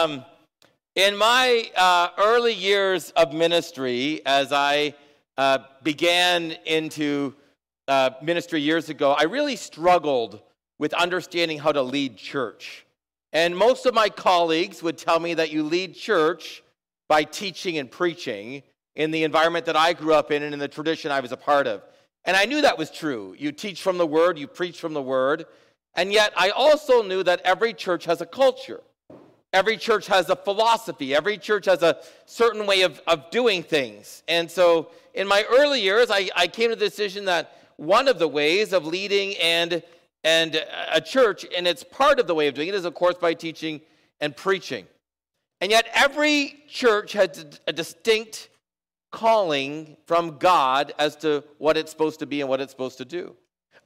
um, in my uh, early years of ministry, as I uh, began into uh, ministry years ago, I really struggled with understanding how to lead church. And most of my colleagues would tell me that you lead church by teaching and preaching in the environment that I grew up in and in the tradition I was a part of. And I knew that was true. You teach from the word, you preach from the word. And yet I also knew that every church has a culture. Every church has a philosophy. Every church has a certain way of, of doing things. And so in my early years, I, I came to the decision that one of the ways of leading and, and a church, and it's part of the way of doing it, is of course by teaching and preaching. And yet every church has a distinct calling from God as to what it's supposed to be and what it's supposed to do.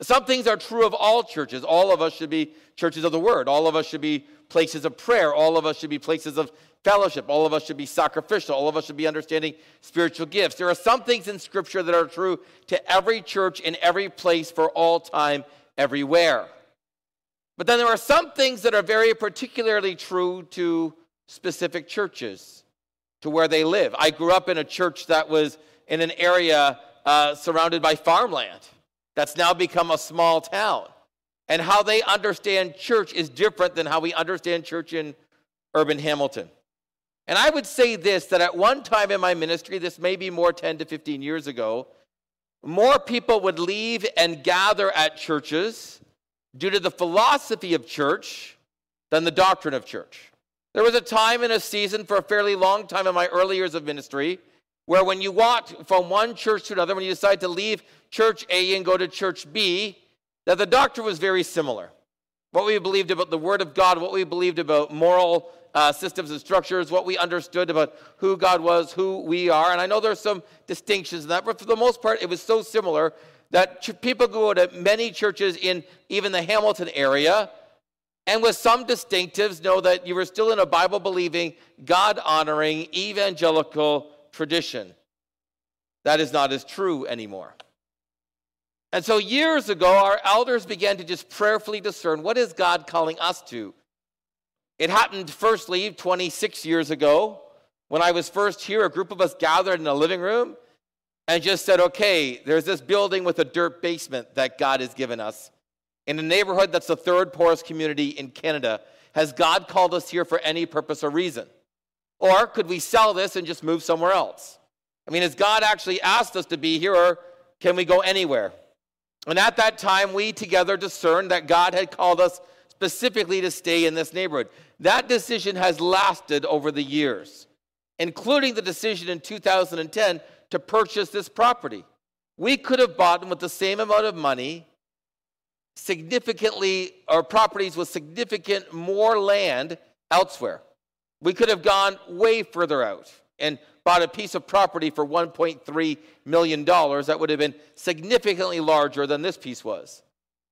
Some things are true of all churches. All of us should be churches of the word. All of us should be places of prayer. All of us should be places of fellowship. All of us should be sacrificial. All of us should be understanding spiritual gifts. There are some things in Scripture that are true to every church in every place for all time, everywhere. But then there are some things that are very particularly true to specific churches, to where they live. I grew up in a church that was in an area uh, surrounded by farmland that's now become a small town. And how they understand church is different than how we understand church in urban Hamilton. And I would say this that at one time in my ministry, this may be more 10 to 15 years ago, more people would leave and gather at churches due to the philosophy of church than the doctrine of church. There was a time and a season for a fairly long time in my early years of ministry where when you walked from one church to another, when you decided to leave church A and go to church B, that the doctrine was very similar. What we believed about the Word of God, what we believed about moral uh, systems and structures, what we understood about who God was, who we are. And I know there's some distinctions in that, but for the most part, it was so similar that ch- people go to many churches in even the Hamilton area, and with some distinctives, know that you were still in a Bible believing, God honoring, evangelical tradition. That is not as true anymore. And so years ago, our elders began to just prayerfully discern what is God calling us to? It happened firstly 26 years ago when I was first here. A group of us gathered in a living room and just said, okay, there's this building with a dirt basement that God has given us in a neighborhood that's the third poorest community in Canada. Has God called us here for any purpose or reason? Or could we sell this and just move somewhere else? I mean, has God actually asked us to be here or can we go anywhere? And at that time, we together discerned that God had called us specifically to stay in this neighborhood. That decision has lasted over the years, including the decision in 2010 to purchase this property. We could have bought them with the same amount of money, significantly, or properties with significant more land elsewhere. We could have gone way further out and bought a piece of property for $1.3 million that would have been significantly larger than this piece was.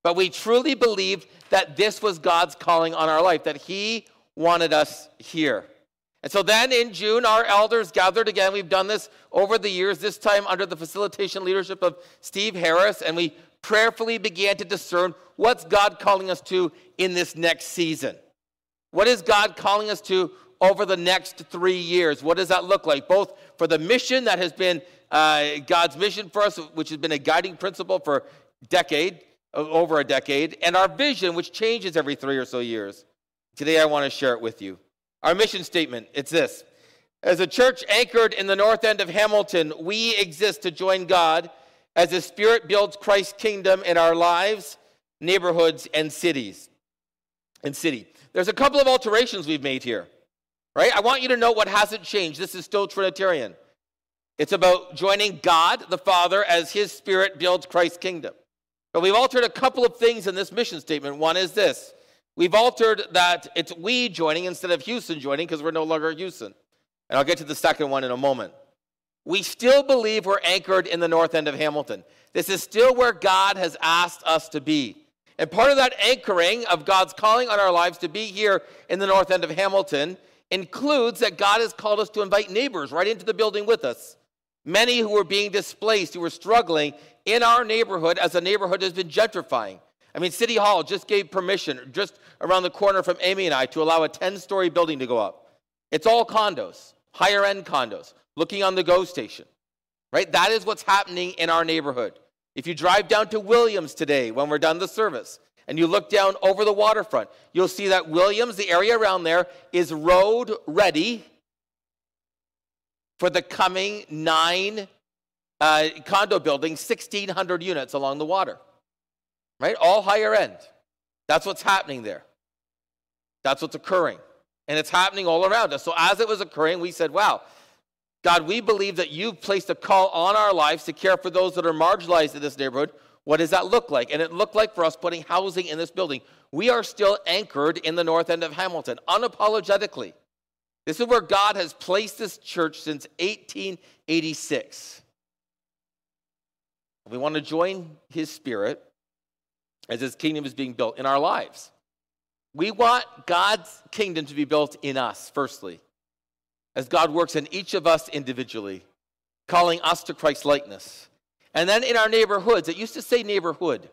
But we truly believed that this was God's calling on our life, that He wanted us here. And so then in June, our elders gathered again. We've done this over the years, this time under the facilitation leadership of Steve Harris, and we prayerfully began to discern what's God calling us to in this next season. What is God calling us to over the next three years? What does that look like? Both for the mission that has been uh, God's mission for us, which has been a guiding principle for decade, over a decade, and our vision, which changes every three or so years. Today, I want to share it with you. Our mission statement it's this As a church anchored in the north end of Hamilton, we exist to join God as the Spirit builds Christ's kingdom in our lives, neighborhoods, and cities. And city. There's a couple of alterations we've made here, right? I want you to know what hasn't changed. This is still Trinitarian. It's about joining God the Father as His Spirit builds Christ's kingdom. But we've altered a couple of things in this mission statement. One is this we've altered that it's we joining instead of Houston joining because we're no longer Houston. And I'll get to the second one in a moment. We still believe we're anchored in the north end of Hamilton. This is still where God has asked us to be. And part of that anchoring of God's calling on our lives to be here in the north end of Hamilton includes that God has called us to invite neighbors right into the building with us. Many who were being displaced, who were struggling in our neighborhood as the neighborhood has been gentrifying. I mean, City Hall just gave permission just around the corner from Amy and I to allow a 10 story building to go up. It's all condos, higher end condos, looking on the GO station, right? That is what's happening in our neighborhood. If you drive down to Williams today when we're done the service, and you look down over the waterfront, you'll see that Williams, the area around there, is road ready for the coming nine uh, condo buildings, 1,600 units along the water. Right? All higher end. That's what's happening there. That's what's occurring. And it's happening all around us. So as it was occurring, we said, wow, God, we believe that you've placed a call on our lives to care for those that are marginalized in this neighborhood what does that look like? And it looked like for us putting housing in this building. We are still anchored in the north end of Hamilton, unapologetically. This is where God has placed this church since 1886. We want to join his spirit as his kingdom is being built in our lives. We want God's kingdom to be built in us, firstly, as God works in each of us individually, calling us to Christ's likeness. And then in our neighborhoods, it used to say neighborhood.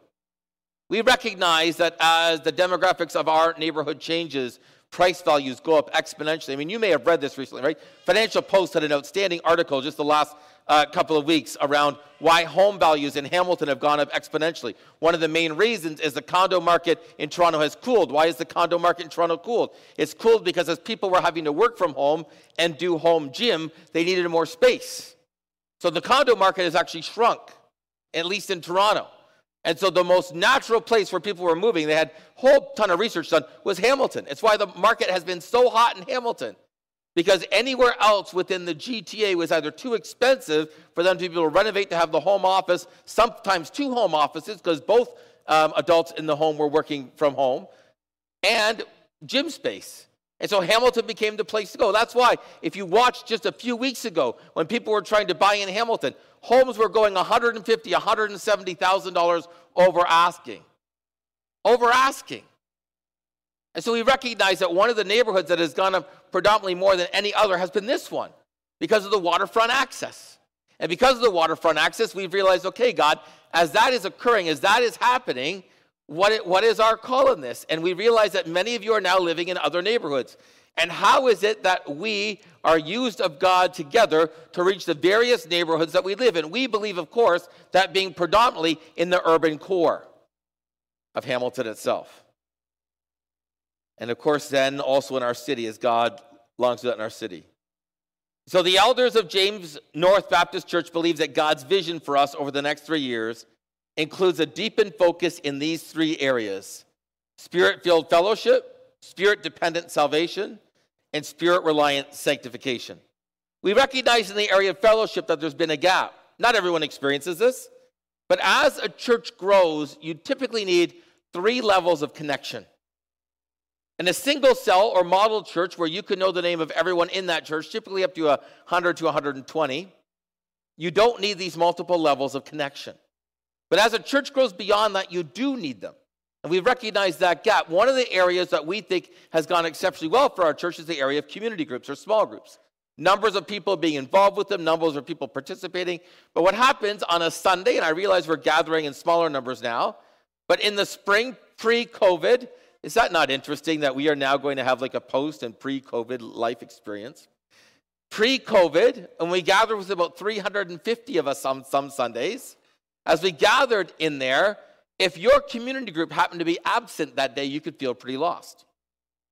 We recognize that as the demographics of our neighborhood changes, price values go up exponentially. I mean, you may have read this recently, right? Financial Post had an outstanding article just the last uh, couple of weeks around why home values in Hamilton have gone up exponentially. One of the main reasons is the condo market in Toronto has cooled. Why is the condo market in Toronto cooled? It's cooled because as people were having to work from home and do home gym, they needed more space. So the condo market has actually shrunk, at least in Toronto. And so the most natural place where people were moving, they had a whole ton of research done, was Hamilton. It's why the market has been so hot in Hamilton. Because anywhere else within the GTA was either too expensive for them to be able to renovate to have the home office, sometimes two home offices, because both um, adults in the home were working from home, and gym space. And so Hamilton became the place to go. That's why, if you watched just a few weeks ago when people were trying to buy in Hamilton, homes were going 150, 170,000 dollars over asking, over asking. And so we recognize that one of the neighborhoods that has gone up predominantly more than any other has been this one because of the waterfront access. And because of the waterfront access, we've realized, okay, God, as that is occurring, as that is happening, what, what is our call in this? And we realize that many of you are now living in other neighborhoods. And how is it that we are used of God together to reach the various neighborhoods that we live in? We believe, of course, that being predominantly in the urban core of Hamilton itself. And of course, then also in our city, as God longs to that in our city. So the elders of James North Baptist Church believe that God's vision for us over the next three years includes a deepened focus in these three areas spirit filled fellowship, spirit dependent salvation, and spirit reliant sanctification. We recognize in the area of fellowship that there's been a gap. Not everyone experiences this, but as a church grows, you typically need three levels of connection. In a single cell or model church where you can know the name of everyone in that church, typically up to 100 to 120, you don't need these multiple levels of connection. But as a church grows beyond that, you do need them. And we recognize that gap. One of the areas that we think has gone exceptionally well for our church is the area of community groups or small groups. Numbers of people being involved with them, numbers of people participating. But what happens on a Sunday, and I realize we're gathering in smaller numbers now, but in the spring pre COVID, is that not interesting that we are now going to have like a post and pre COVID life experience? Pre COVID, and we gathered with about 350 of us on some Sundays. As we gathered in there, if your community group happened to be absent that day, you could feel pretty lost.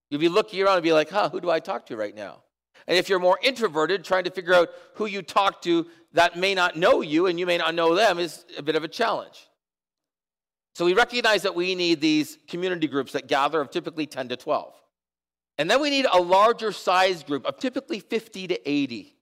You'd be looking around and be like, huh, who do I talk to right now? And if you're more introverted, trying to figure out who you talk to that may not know you and you may not know them is a bit of a challenge. So we recognize that we need these community groups that gather of typically 10 to 12. And then we need a larger size group of typically 50 to 80,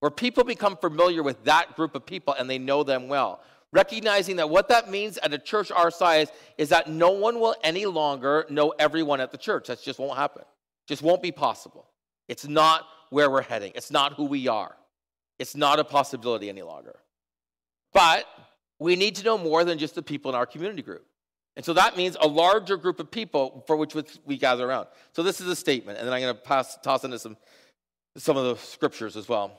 where people become familiar with that group of people and they know them well recognizing that what that means at a church our size is that no one will any longer know everyone at the church. That just won't happen. Just won't be possible. It's not where we're heading. It's not who we are. It's not a possibility any longer. But we need to know more than just the people in our community group. And so that means a larger group of people for which we gather around. So this is a statement, and then I'm going to pass, toss into some, some of the scriptures as well.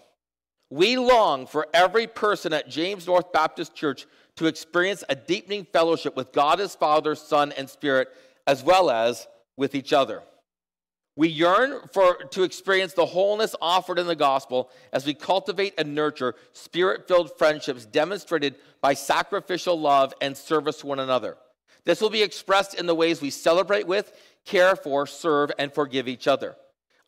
We long for every person at James North Baptist Church to experience a deepening fellowship with God as Father, Son, and Spirit, as well as with each other. We yearn for to experience the wholeness offered in the gospel as we cultivate and nurture spirit-filled friendships demonstrated by sacrificial love and service to one another. This will be expressed in the ways we celebrate with, care for, serve, and forgive each other.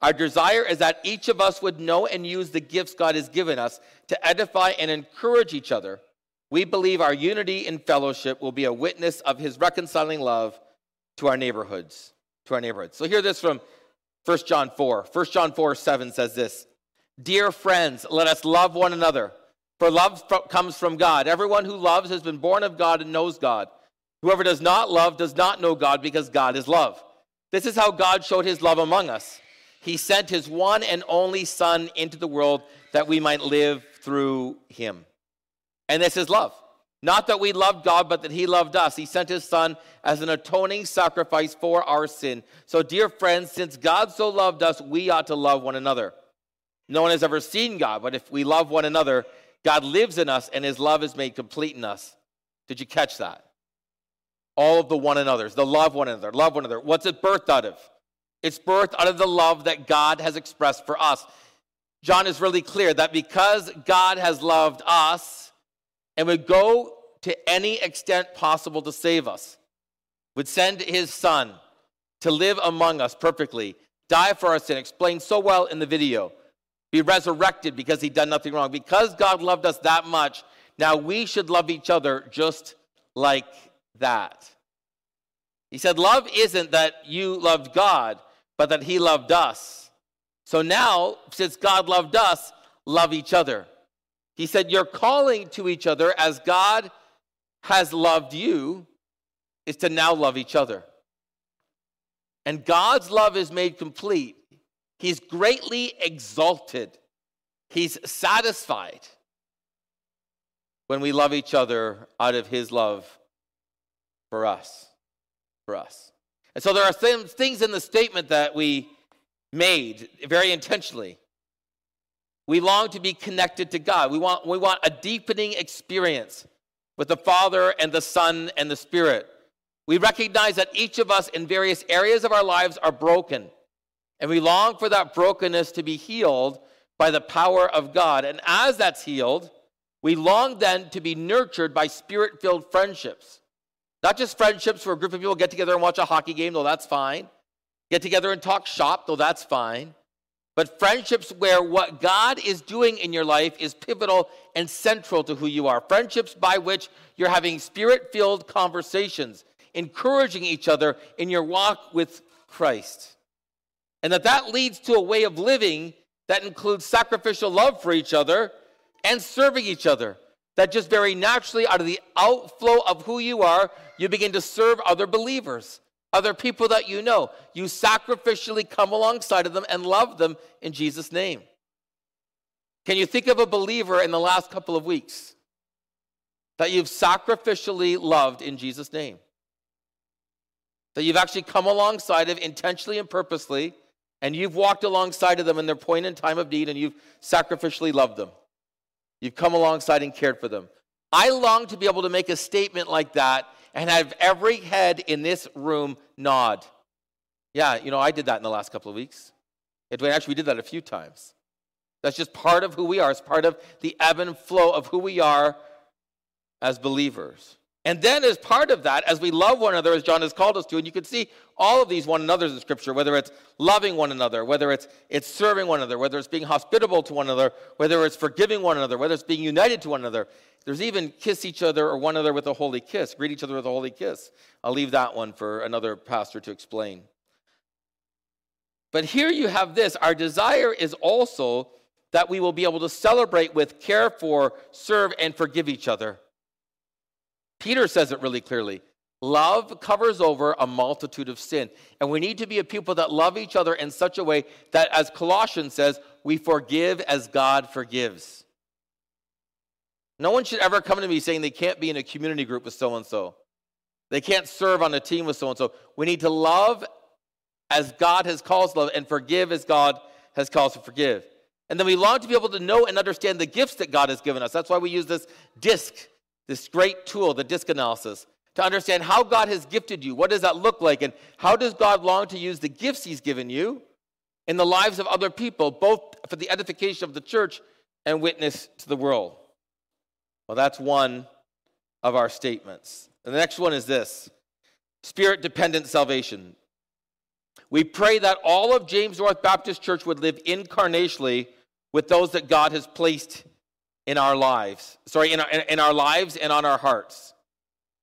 Our desire is that each of us would know and use the gifts God has given us to edify and encourage each other. We believe our unity in fellowship will be a witness of his reconciling love to our neighborhoods, to our neighborhoods. So hear this from 1 John 4. 1 John 4 7 says this Dear friends, let us love one another, for love comes from God. Everyone who loves has been born of God and knows God. Whoever does not love does not know God because God is love. This is how God showed his love among us. He sent his one and only Son into the world that we might live through him. And this is love. Not that we loved God, but that he loved us. He sent his Son as an atoning sacrifice for our sin. So, dear friends, since God so loved us, we ought to love one another. No one has ever seen God, but if we love one another, God lives in us and his love is made complete in us. Did you catch that? All of the one another's, the love one another, love one another. What's it birthed out of? It's birthed out of the love that God has expressed for us. John is really clear that because God has loved us and would go to any extent possible to save us, would send his son to live among us perfectly, die for our sin, explained so well in the video, be resurrected because he'd done nothing wrong. Because God loved us that much, now we should love each other just like that. He said, Love isn't that you loved God, but that He loved us. So now, since God loved us, love each other. He said, You're calling to each other as God has loved you, is to now love each other. And God's love is made complete. He's greatly exalted, He's satisfied when we love each other out of His love for us. For us. And so there are things in the statement that we made very intentionally. We long to be connected to God. We want, we want a deepening experience with the Father and the Son and the Spirit. We recognize that each of us in various areas of our lives are broken, and we long for that brokenness to be healed by the power of God. And as that's healed, we long then to be nurtured by spirit filled friendships. Not just friendships where a group of people get together and watch a hockey game, though that's fine. Get together and talk shop, though that's fine. But friendships where what God is doing in your life is pivotal and central to who you are. Friendships by which you're having spirit filled conversations, encouraging each other in your walk with Christ. And that that leads to a way of living that includes sacrificial love for each other and serving each other that just very naturally, out of the outflow of who you are, you begin to serve other believers, other people that you know. You sacrificially come alongside of them and love them in Jesus' name. Can you think of a believer in the last couple of weeks that you've sacrificially loved in Jesus' name? That you've actually come alongside of intentionally and purposely, and you've walked alongside of them in their point in time of need, and you've sacrificially loved them. You've come alongside and cared for them. I long to be able to make a statement like that and have every head in this room nod. Yeah, you know, I did that in the last couple of weeks. Actually, we did that a few times. That's just part of who we are. It's part of the ebb and flow of who we are as believers. And then, as part of that, as we love one another, as John has called us to, and you can see all of these one another's in Scripture, whether it's loving one another, whether it's, it's serving one another, whether it's being hospitable to one another, whether it's forgiving one another, whether it's being united to one another. There's even kiss each other or one another with a holy kiss, greet each other with a holy kiss. I'll leave that one for another pastor to explain. But here you have this our desire is also that we will be able to celebrate with, care for, serve, and forgive each other. Peter says it really clearly. Love covers over a multitude of sin. And we need to be a people that love each other in such a way that, as Colossians says, we forgive as God forgives. No one should ever come to me saying they can't be in a community group with so and so. They can't serve on a team with so and so. We need to love as God has called to love and forgive as God has called to forgive. And then we long to be able to know and understand the gifts that God has given us. That's why we use this disc this great tool, the disc analysis, to understand how God has gifted you. What does that look like? And how does God long to use the gifts He's given you in the lives of other people, both for the edification of the church and witness to the world. Well, that's one of our statements. And the next one is this spirit dependent salvation. We pray that all of James North Baptist Church would live incarnationally with those that God has placed in our lives, sorry, in our, in our lives and on our hearts,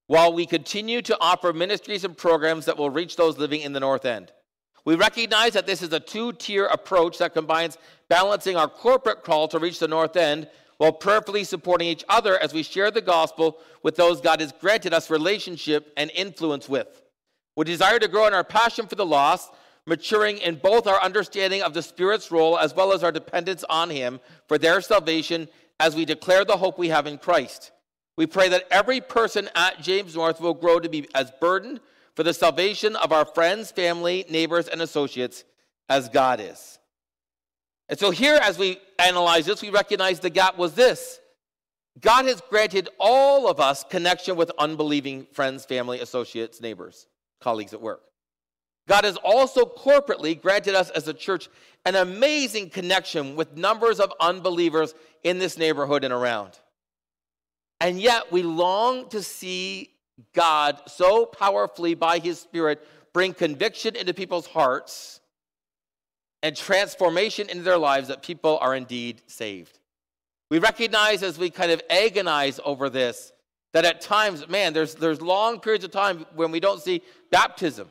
while we continue to offer ministries and programs that will reach those living in the North End. We recognize that this is a two tier approach that combines balancing our corporate call to reach the North End while prayerfully supporting each other as we share the gospel with those God has granted us relationship and influence with. We desire to grow in our passion for the lost, maturing in both our understanding of the Spirit's role as well as our dependence on Him for their salvation as we declare the hope we have in Christ. We pray that every person at James North will grow to be as burdened for the salvation of our friends, family, neighbors, and associates as God is. And so, here, as we analyze this, we recognize the gap was this God has granted all of us connection with unbelieving friends, family, associates, neighbors, colleagues at work. God has also corporately granted us as a church an amazing connection with numbers of unbelievers in this neighborhood and around. And yet, we long to see God so powerfully by His Spirit bring conviction into people's hearts and transformation into their lives that people are indeed saved. We recognize as we kind of agonize over this that at times, man, there's, there's long periods of time when we don't see baptism,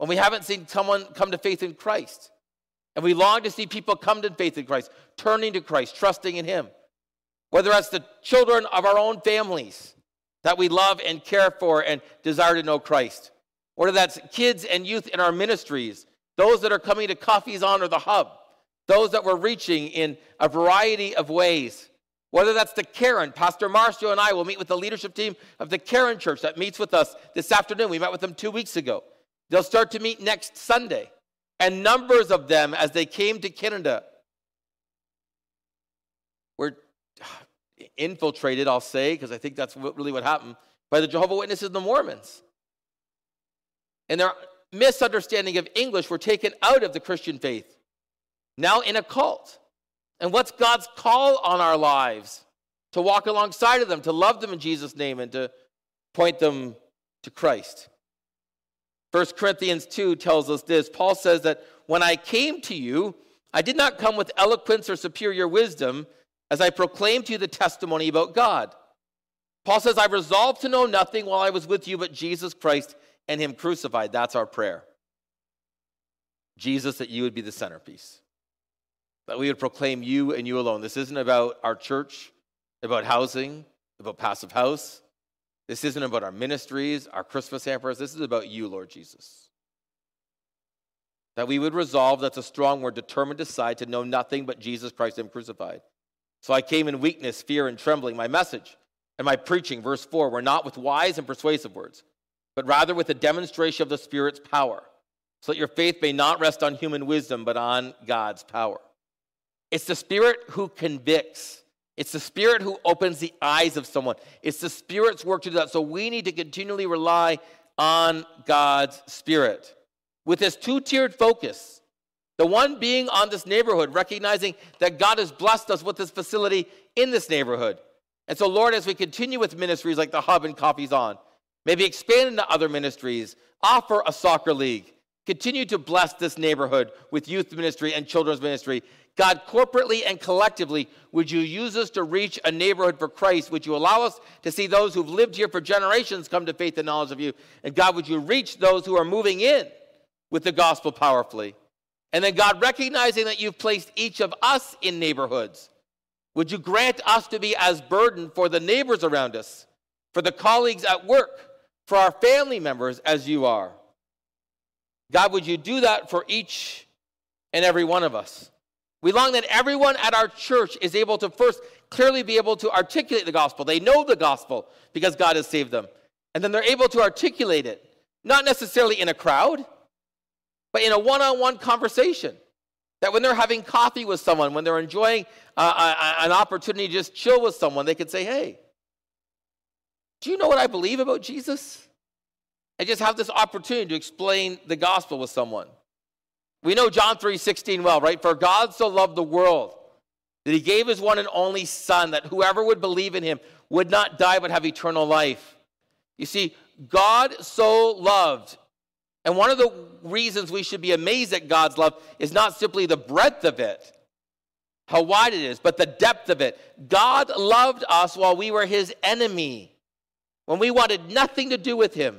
when we haven't seen someone come to faith in Christ. And we long to see people come to faith in Christ, turning to Christ, trusting in Him. Whether that's the children of our own families that we love and care for and desire to know Christ, whether that's kids and youth in our ministries those that are coming to Coffees On or the Hub, those that we're reaching in a variety of ways. Whether that's the Karen, Pastor Marcio and I will meet with the leadership team of the Karen Church that meets with us this afternoon. We met with them two weeks ago. They'll start to meet next Sunday. And numbers of them, as they came to Canada, were infiltrated, I'll say, because I think that's really what happened, by the Jehovah Witnesses and the Mormons. And they're misunderstanding of English were taken out of the Christian faith, now in a cult. And what's God's call on our lives? To walk alongside of them, to love them in Jesus' name, and to point them to Christ. 1 Corinthians 2 tells us this. Paul says that when I came to you, I did not come with eloquence or superior wisdom as I proclaimed to you the testimony about God. Paul says, I resolved to know nothing while I was with you but Jesus Christ and Him crucified. That's our prayer. Jesus, that you would be the centerpiece, that we would proclaim you and you alone. This isn't about our church, about housing, about passive house. This isn't about our ministries, our Christmas hampers. This is about you, Lord Jesus. That we would resolve, that's a strong word, determined to decide to know nothing but Jesus Christ and crucified. So I came in weakness, fear, and trembling. My message and my preaching, verse 4, were not with wise and persuasive words but rather with a demonstration of the Spirit's power, so that your faith may not rest on human wisdom, but on God's power. It's the Spirit who convicts. It's the Spirit who opens the eyes of someone. It's the Spirit's work to do that. So we need to continually rely on God's Spirit. With this two tiered focus, the one being on this neighborhood, recognizing that God has blessed us with this facility in this neighborhood. And so, Lord, as we continue with ministries like the Hub and Coffees On, Maybe expand into other ministries, offer a soccer league, continue to bless this neighborhood with youth ministry and children's ministry. God, corporately and collectively, would you use us to reach a neighborhood for Christ? Would you allow us to see those who've lived here for generations come to faith and knowledge of you? And God, would you reach those who are moving in with the gospel powerfully? And then, God, recognizing that you've placed each of us in neighborhoods, would you grant us to be as burdened for the neighbors around us, for the colleagues at work, for our family members as you are. God, would you do that for each and every one of us? We long that everyone at our church is able to first clearly be able to articulate the gospel. They know the gospel because God has saved them. And then they're able to articulate it, not necessarily in a crowd, but in a one on one conversation. That when they're having coffee with someone, when they're enjoying uh, uh, an opportunity to just chill with someone, they could say, hey, do you know what I believe about Jesus? And just have this opportunity to explain the gospel with someone. We know John 3:16 well, right? For God so loved the world that he gave his one and only son that whoever would believe in him would not die but have eternal life. You see, God so loved. And one of the reasons we should be amazed at God's love is not simply the breadth of it, how wide it is, but the depth of it. God loved us while we were his enemy, when we wanted nothing to do with him.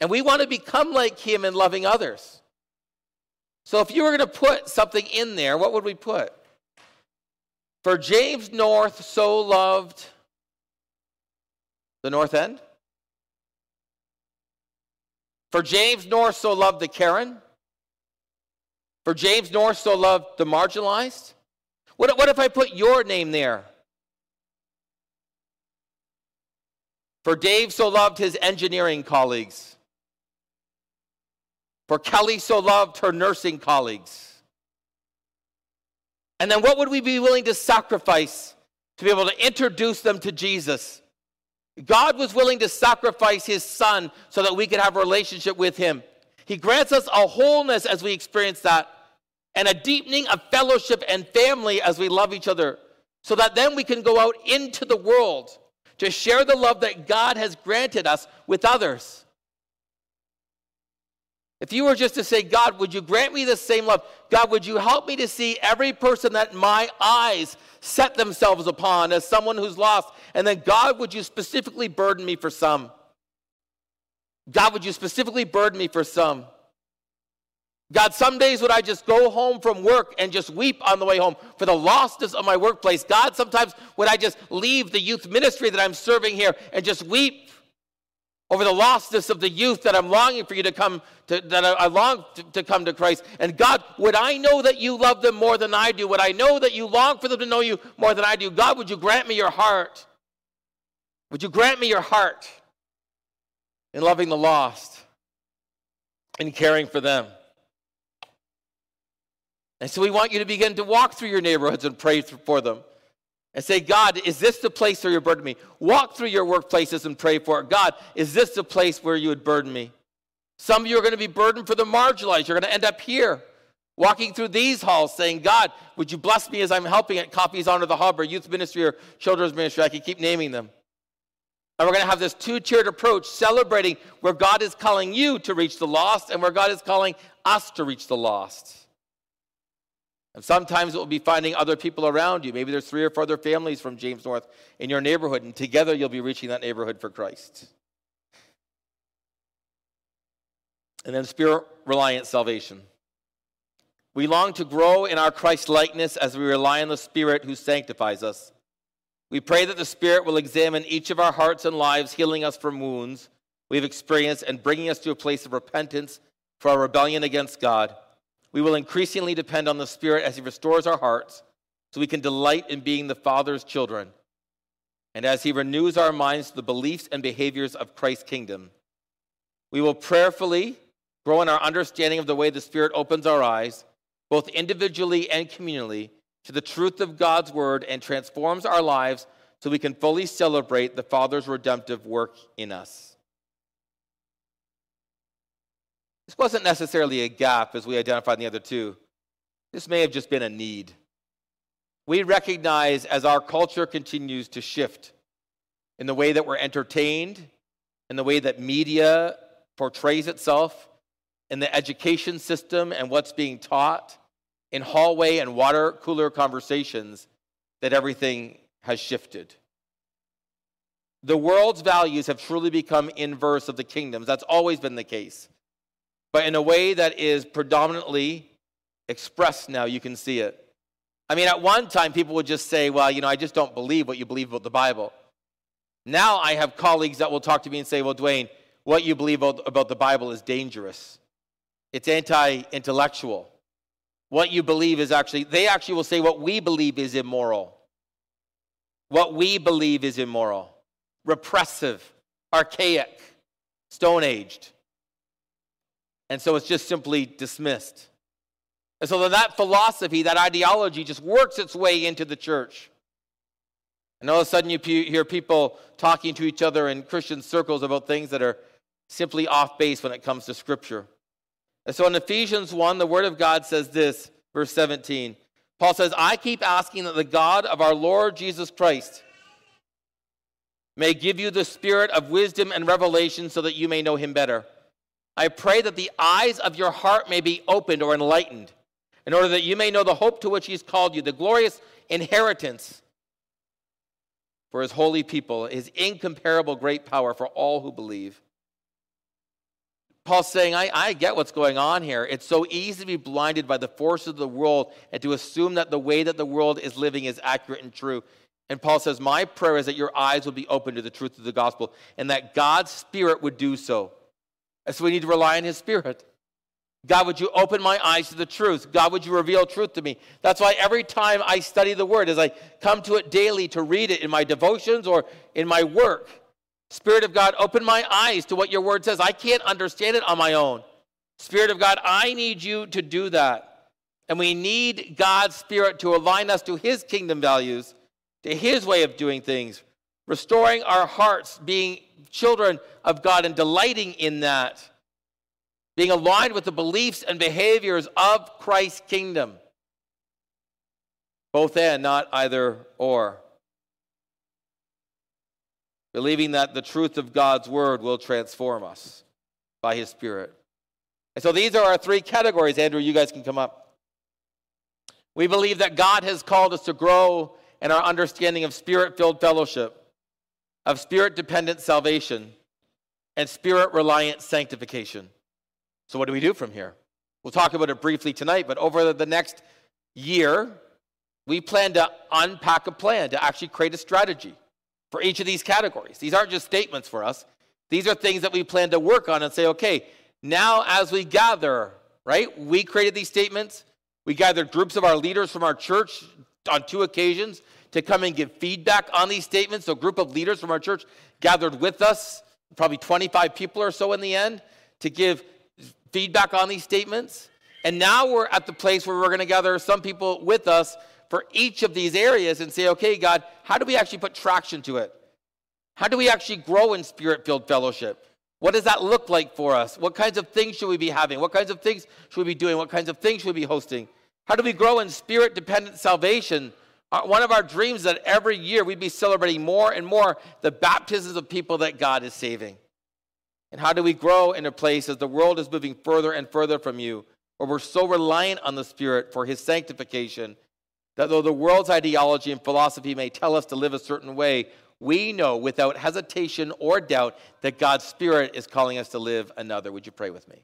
And we want to become like him in loving others. So if you were going to put something in there, what would we put? For James North so loved the North End? For James North so loved the Karen? For James North so loved the marginalized? What, what if I put your name there? For Dave so loved his engineering colleagues. For Kelly so loved her nursing colleagues. And then what would we be willing to sacrifice to be able to introduce them to Jesus? God was willing to sacrifice his son so that we could have a relationship with him. He grants us a wholeness as we experience that and a deepening of fellowship and family as we love each other so that then we can go out into the world to share the love that God has granted us with others. If you were just to say, God, would you grant me the same love? God, would you help me to see every person that my eyes set themselves upon as someone who's lost? And then, God, would you specifically burden me for some? God, would you specifically burden me for some? God, some days would I just go home from work and just weep on the way home for the lostness of my workplace. God, sometimes would I just leave the youth ministry that I'm serving here and just weep over the lostness of the youth that I'm longing for you to come to, that I, I long to, to come to Christ. And God, would I know that you love them more than I do? Would I know that you long for them to know you more than I do? God, would you grant me your heart? Would you grant me your heart in loving the lost and caring for them? And so we want you to begin to walk through your neighborhoods and pray for them and say, God, is this the place where you burden me? Walk through your workplaces and pray for it. God, is this the place where you would burden me? Some of you are going to be burdened for the marginalized. You're going to end up here, walking through these halls, saying, God, would you bless me as I'm helping at Coffees On or the Hub or Youth Ministry or Children's Ministry? I can keep naming them. And we're going to have this two tiered approach, celebrating where God is calling you to reach the lost and where God is calling us to reach the lost. And sometimes it will be finding other people around you. Maybe there's three or four other families from James North in your neighborhood, and together you'll be reaching that neighborhood for Christ. And then spirit reliant salvation. We long to grow in our Christ likeness as we rely on the Spirit who sanctifies us. We pray that the Spirit will examine each of our hearts and lives, healing us from wounds we've experienced and bringing us to a place of repentance for our rebellion against God we will increasingly depend on the Spirit as He restores our hearts so we can delight in being the Father's children. And as He renews our minds to the beliefs and behaviors of Christ's kingdom, we will prayerfully grow in our understanding of the way the Spirit opens our eyes, both individually and communally, to the truth of God's word and transforms our lives so we can fully celebrate the Father's redemptive work in us. This wasn't necessarily a gap as we identified in the other two. This may have just been a need. We recognize as our culture continues to shift in the way that we're entertained, in the way that media portrays itself, in the education system and what's being taught, in hallway and water cooler conversations, that everything has shifted. The world's values have truly become inverse of the kingdoms. That's always been the case but in a way that is predominantly expressed now. You can see it. I mean, at one time, people would just say, well, you know, I just don't believe what you believe about the Bible. Now I have colleagues that will talk to me and say, well, Dwayne, what you believe about the Bible is dangerous. It's anti intellectual. What you believe is actually, they actually will say what we believe is immoral. What we believe is immoral, repressive, archaic, stone aged. And so it's just simply dismissed. And so then that philosophy, that ideology just works its way into the church. And all of a sudden you hear people talking to each other in Christian circles about things that are simply off base when it comes to Scripture. And so in Ephesians 1, the Word of God says this, verse 17. Paul says, I keep asking that the God of our Lord Jesus Christ may give you the spirit of wisdom and revelation so that you may know him better. I pray that the eyes of your heart may be opened or enlightened, in order that you may know the hope to which he's called you, the glorious inheritance for his holy people, his incomparable great power for all who believe. Paul's saying, I, I get what's going on here. It's so easy to be blinded by the forces of the world and to assume that the way that the world is living is accurate and true. And Paul says, My prayer is that your eyes will be open to the truth of the gospel and that God's Spirit would do so. And so we need to rely on His Spirit. God, would you open my eyes to the truth? God, would you reveal truth to me? That's why every time I study the Word, as I come to it daily to read it in my devotions or in my work, Spirit of God, open my eyes to what your word says. I can't understand it on my own. Spirit of God, I need you to do that. And we need God's Spirit to align us to his kingdom values, to his way of doing things, restoring our hearts, being children of God and delighting in that, being aligned with the beliefs and behaviors of Christ's kingdom. Both and, not either or believing that the truth of God's word will transform us by his spirit. And so these are our three categories. Andrew, you guys can come up. We believe that God has called us to grow in our understanding of spirit filled fellowship, of spirit dependent salvation, and spirit reliant sanctification. So, what do we do from here? We'll talk about it briefly tonight, but over the next year, we plan to unpack a plan to actually create a strategy for each of these categories. These aren't just statements for us, these are things that we plan to work on and say, okay, now as we gather, right? We created these statements. We gathered groups of our leaders from our church on two occasions to come and give feedback on these statements. So, a group of leaders from our church gathered with us, probably 25 people or so in the end, to give feedback on these statements. And now we're at the place where we're going to gather some people with us for each of these areas and say, okay, God, how do we actually put traction to it? How do we actually grow in spirit filled fellowship? What does that look like for us? What kinds of things should we be having? What kinds of things should we be doing? What kinds of things should we be hosting? How do we grow in spirit dependent salvation? One of our dreams is that every year we'd be celebrating more and more the baptisms of people that God is saving. And how do we grow in a place as the world is moving further and further from you, where we're so reliant on the Spirit for His sanctification that though the world's ideology and philosophy may tell us to live a certain way, we know without hesitation or doubt that God's Spirit is calling us to live another. Would you pray with me?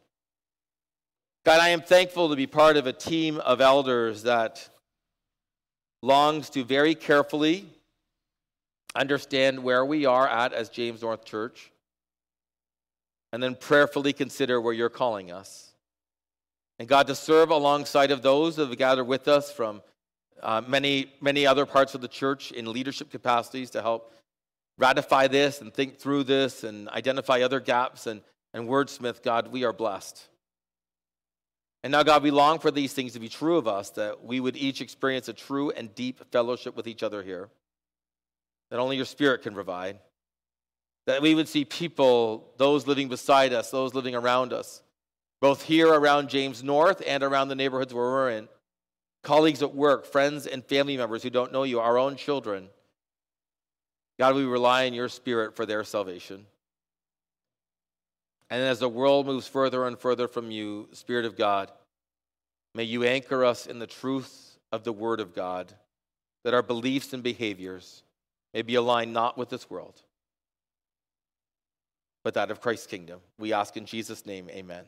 God, I am thankful to be part of a team of elders that longs to very carefully understand where we are at as James North Church and then prayerfully consider where you're calling us. And God, to serve alongside of those that have gathered with us from uh, many, many other parts of the church in leadership capacities to help ratify this and think through this and identify other gaps and, and wordsmith, God, we are blessed. And now, God, we long for these things to be true of us, that we would each experience a true and deep fellowship with each other here, that only your Spirit can provide. That we would see people, those living beside us, those living around us, both here around James North and around the neighborhoods where we're in, colleagues at work, friends and family members who don't know you, our own children. God, we rely on your Spirit for their salvation. And as the world moves further and further from you, Spirit of God, may you anchor us in the truth of the Word of God, that our beliefs and behaviors may be aligned not with this world, but that of Christ's kingdom. We ask in Jesus' name, amen.